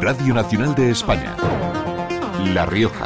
Radio Nacional de España. La Rioja.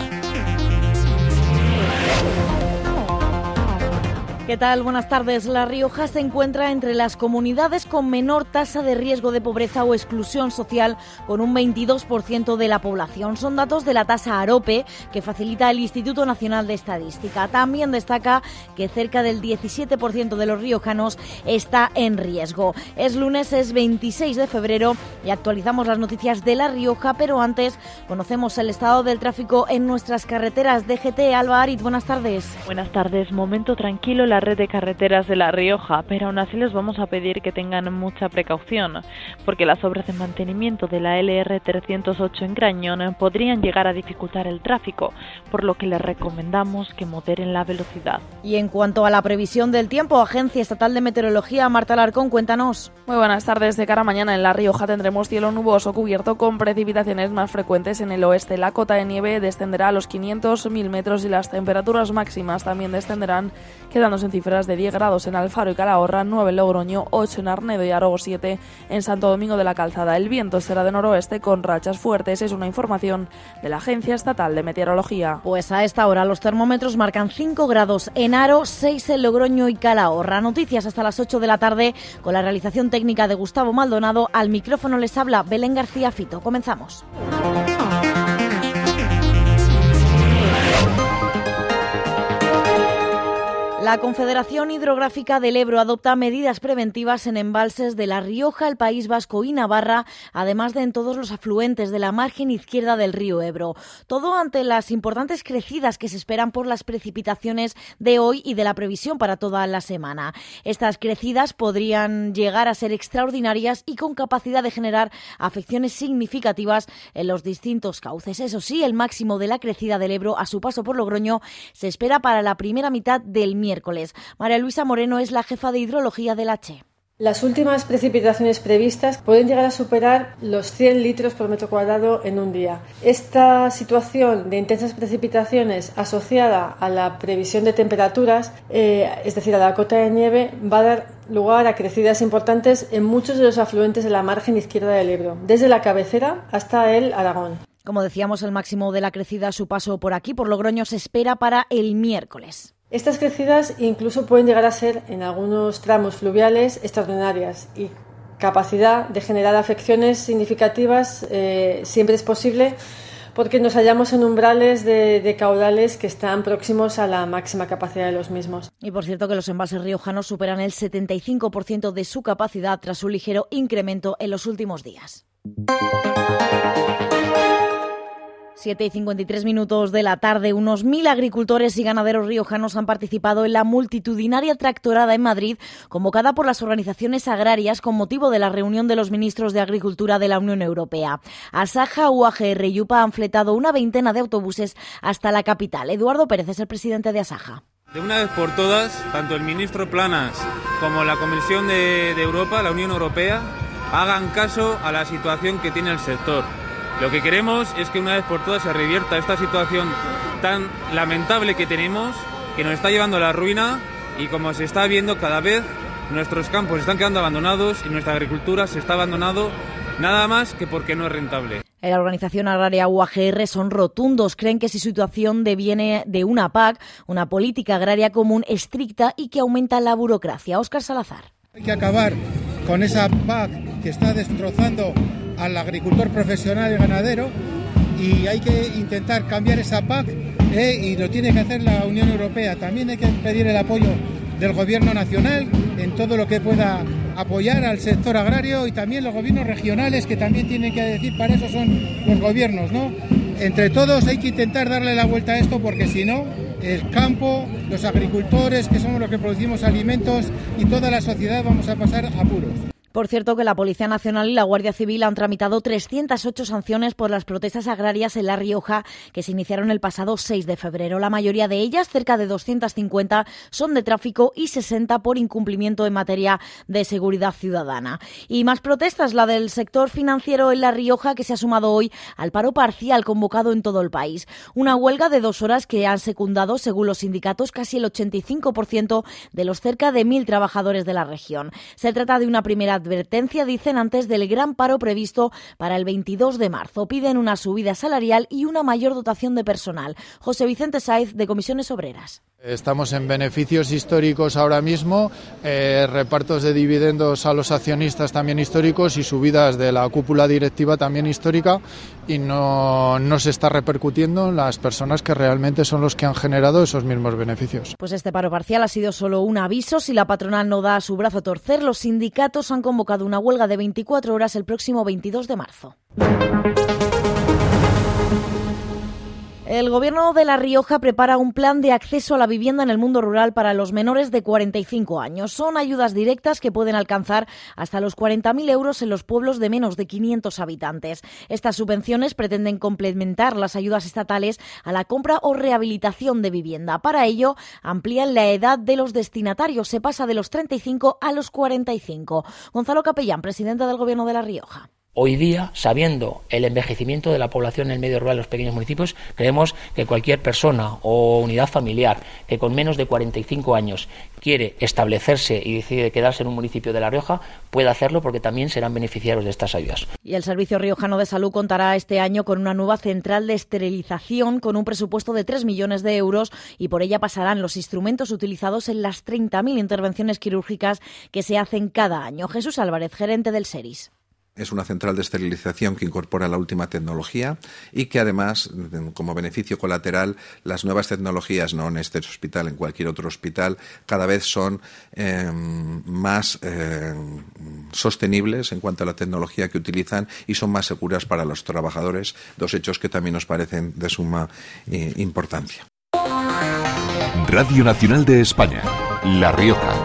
¿Qué tal? Buenas tardes. La Rioja se encuentra entre las comunidades con menor tasa de riesgo de pobreza o exclusión social, con un 22% de la población. Son datos de la tasa AROPE que facilita el Instituto Nacional de Estadística. También destaca que cerca del 17% de los riojanos está en riesgo. Es lunes, es 26 de febrero y actualizamos las noticias de La Rioja, pero antes conocemos el estado del tráfico en nuestras carreteras. DGT Alba Arit, buenas tardes. Buenas tardes. Momento tranquilo la red de carreteras de La Rioja, pero aún así les vamos a pedir que tengan mucha precaución, porque las obras de mantenimiento de la LR 308 en Grañón podrían llegar a dificultar el tráfico, por lo que les recomendamos que moderen la velocidad. Y en cuanto a la previsión del tiempo, Agencia Estatal de Meteorología, Marta Larcón, cuéntanos. Muy buenas tardes. De cara a mañana en La Rioja tendremos cielo nuboso cubierto con precipitaciones más frecuentes en el oeste. La cota de nieve descenderá a los 500.000 metros y las temperaturas máximas también descenderán, quedándose en cifras de 10 grados en Alfaro y Calahorra, 9 en Logroño, 8 en Arnedo y Arogo 7 en Santo Domingo de la Calzada. El viento será de noroeste con rachas fuertes, es una información de la Agencia Estatal de Meteorología. Pues a esta hora los termómetros marcan 5 grados en Aro, 6 en Logroño y Calahorra. Noticias hasta las 8 de la tarde con la realización técnica de Gustavo Maldonado. Al micrófono les habla Belén García Fito. Comenzamos. La Confederación Hidrográfica del Ebro adopta medidas preventivas en embalses de La Rioja, el País Vasco y Navarra, además de en todos los afluentes de la margen izquierda del río Ebro. Todo ante las importantes crecidas que se esperan por las precipitaciones de hoy y de la previsión para toda la semana. Estas crecidas podrían llegar a ser extraordinarias y con capacidad de generar afecciones significativas en los distintos cauces. Eso sí, el máximo de la crecida del Ebro a su paso por Logroño se espera para la primera mitad del miércoles miércoles. María Luisa Moreno es la jefa de hidrología del H. Las últimas precipitaciones previstas pueden llegar a superar los 100 litros por metro cuadrado en un día. Esta situación de intensas precipitaciones asociada a la previsión de temperaturas, eh, es decir, a la cota de nieve, va a dar lugar a crecidas importantes en muchos de los afluentes de la margen izquierda del Ebro, desde la cabecera hasta el Aragón. Como decíamos, el máximo de la crecida a su paso por aquí, por Logroño, se espera para el miércoles. Estas crecidas incluso pueden llegar a ser, en algunos tramos fluviales, extraordinarias y capacidad de generar afecciones significativas eh, siempre es posible porque nos hallamos en umbrales de, caudales que están próximos a la máxima capacidad de los mismos. Y por cierto que los embalses riojanos superan el 75% de su capacidad tras un ligero incremento en los últimos días. 7 y 53 minutos de la tarde, unos mil agricultores y ganaderos riojanos han participado en la multitudinaria tractorada en Madrid, convocada por las organizaciones agrarias con motivo de la reunión de los ministros de Agricultura de la Unión Europea. Asaja, UAGR y UPA han fletado una veintena de autobuses hasta la capital. Eduardo Pérez es el presidente de Asaja. De una vez por todas, tanto el ministro Planas como la Comisión de, de Europa, la Unión Europea, hagan caso a la situación que tiene el sector lo que queremos es que una vez por todas se revierta esta situación tan lamentable que tenemos, que nos está llevando a la ruina y como se está viendo cada vez nuestros campos están quedando abandonados y nuestra agricultura se está abandonando nada más que porque no es rentable. En la organización agraria UAGR son rotundos. Creen que esa situación deviene de una PAC, una política agraria común estricta y que aumenta la burocracia. Óscar Salazar. Hay que acabar con esa PAC que está destrozando al agricultor profesional y ganadero y hay que intentar cambiar esa PAC eh, y lo tiene que hacer la Unión Europea. También hay que pedir el apoyo del Gobierno Nacional en todo lo que pueda apoyar al sector agrario y también los gobiernos regionales que también tienen que decir, para eso son los gobiernos, ¿no? Entre todos hay que intentar darle la vuelta a esto porque si no, el campo, los agricultores, que somos los que producimos alimentos y toda la sociedad vamos a pasar apuros. Por cierto, que la Policía Nacional y la Guardia Civil han tramitado 308 sanciones por las protestas agrarias en La Rioja que se iniciaron el pasado 6 de febrero. La mayoría de ellas, cerca de 250, son de tráfico y 60 por incumplimiento en materia de seguridad ciudadana. Y más protestas, la del sector financiero en La Rioja que se ha sumado hoy al paro parcial convocado en todo el país. Una huelga de dos horas que han secundado, según los sindicatos, casi el 85% de los cerca de mil trabajadores de la región. Se trata de una primera advertencia, dicen, antes del gran paro previsto para el 22 de marzo. Piden una subida salarial y una mayor dotación de personal. José Vicente Saiz, de Comisiones Obreras. Estamos en beneficios históricos ahora mismo, eh, repartos de dividendos a los accionistas también históricos y subidas de la cúpula directiva también histórica y no, no se está repercutiendo en las personas que realmente son los que han generado esos mismos beneficios. Pues este paro parcial ha sido solo un aviso. Si la patronal no da su brazo a torcer, los sindicatos han convocado una huelga de 24 horas el próximo 22 de marzo. El Gobierno de La Rioja prepara un plan de acceso a la vivienda en el mundo rural para los menores de 45 años. Son ayudas directas que pueden alcanzar hasta los 40.000 euros en los pueblos de menos de 500 habitantes. Estas subvenciones pretenden complementar las ayudas estatales a la compra o rehabilitación de vivienda. Para ello, amplían la edad de los destinatarios. Se pasa de los 35 a los 45. Gonzalo Capellán, presidente del Gobierno de La Rioja. Hoy día, sabiendo el envejecimiento de la población en el medio rural de los pequeños municipios, creemos que cualquier persona o unidad familiar que con menos de 45 años quiere establecerse y decide quedarse en un municipio de La Rioja puede hacerlo porque también serán beneficiarios de estas ayudas. Y el Servicio Riojano de Salud contará este año con una nueva central de esterilización con un presupuesto de 3 millones de euros y por ella pasarán los instrumentos utilizados en las 30.000 intervenciones quirúrgicas que se hacen cada año. Jesús Álvarez, gerente del SERIS. Es una central de esterilización que incorpora la última tecnología y que además, como beneficio colateral, las nuevas tecnologías, no en este hospital, en cualquier otro hospital, cada vez son em, más em, sostenibles en cuanto a la tecnología que utilizan y son más seguras para los trabajadores, dos hechos que también nos parecen de suma eh, importancia. Radio Nacional de España, La Rioja.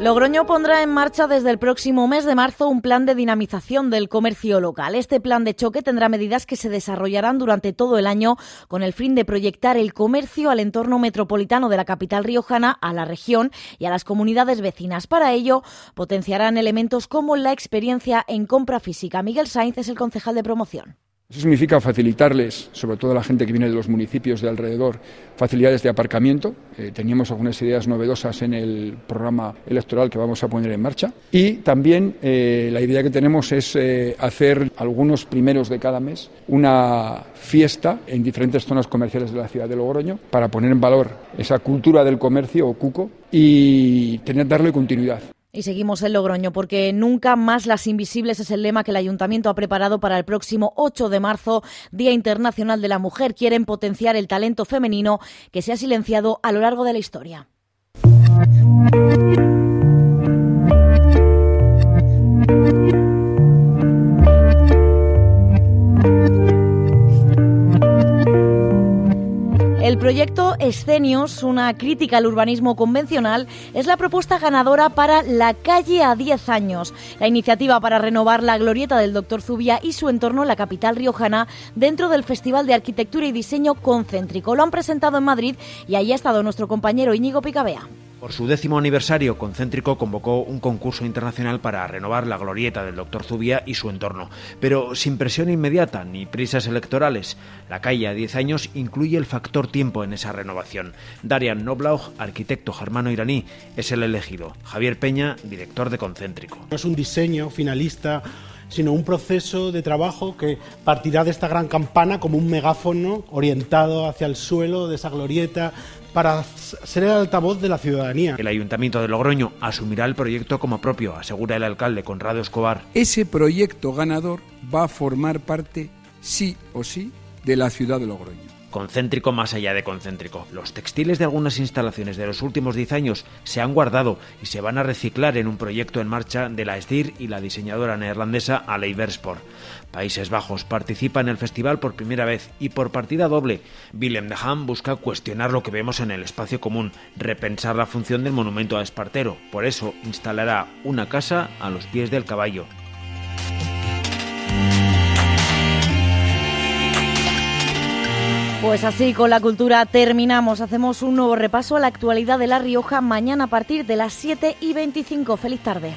Logroño pondrá en marcha desde el próximo mes de marzo un plan de dinamización del comercio local. Este plan de choque tendrá medidas que se desarrollarán durante todo el año con el fin de proyectar el comercio al entorno metropolitano de la capital riojana, a la región y a las comunidades vecinas. Para ello, potenciarán elementos como la experiencia en compra física. Miguel Sainz es el concejal de promoción. Eso significa facilitarles, sobre todo a la gente que viene de los municipios de alrededor, facilidades de aparcamiento. Eh, teníamos algunas ideas novedosas en el programa electoral que vamos a poner en marcha. Y también eh, la idea que tenemos es eh, hacer algunos primeros de cada mes una fiesta en diferentes zonas comerciales de la ciudad de Logroño para poner en valor esa cultura del comercio o cuco y tener darle continuidad. Y seguimos en Logroño porque nunca más las invisibles es el lema que el ayuntamiento ha preparado para el próximo 8 de marzo, Día Internacional de la Mujer. Quieren potenciar el talento femenino que se ha silenciado a lo largo de la historia. El proyecto Escenios, una crítica al urbanismo convencional, es la propuesta ganadora para La calle a 10 años, la iniciativa para renovar la glorieta del Dr. Zubia y su entorno en la capital riojana dentro del Festival de Arquitectura y Diseño Concéntrico. Lo han presentado en Madrid y ahí ha estado nuestro compañero Íñigo Picabea. Por su décimo aniversario, Concéntrico convocó un concurso internacional para renovar la glorieta del Dr. Zubia y su entorno, pero sin presión inmediata ni prisas electorales. La calle a 10 años incluye el factor tiempo en esa renovación. Darian Noblau, arquitecto germano iraní, es el elegido. Javier Peña, director de Concéntrico. No es un diseño finalista sino un proceso de trabajo que partirá de esta gran campana como un megáfono orientado hacia el suelo de esa glorieta para ser el altavoz de la ciudadanía. El Ayuntamiento de Logroño asumirá el proyecto como propio, asegura el alcalde Conrado Escobar. Ese proyecto ganador va a formar parte, sí o sí, de la ciudad de Logroño concéntrico más allá de concéntrico. Los textiles de algunas instalaciones de los últimos 10 años se han guardado y se van a reciclar en un proyecto en marcha de la SDIR y la diseñadora neerlandesa Ale Países Bajos participa en el festival por primera vez y por partida doble. Willem de Ham busca cuestionar lo que vemos en el espacio común, repensar la función del monumento a Espartero. Por eso instalará una casa a los pies del caballo. Pues así, con la cultura terminamos. Hacemos un nuevo repaso a la actualidad de La Rioja mañana a partir de las 7 y 25. Feliz tarde.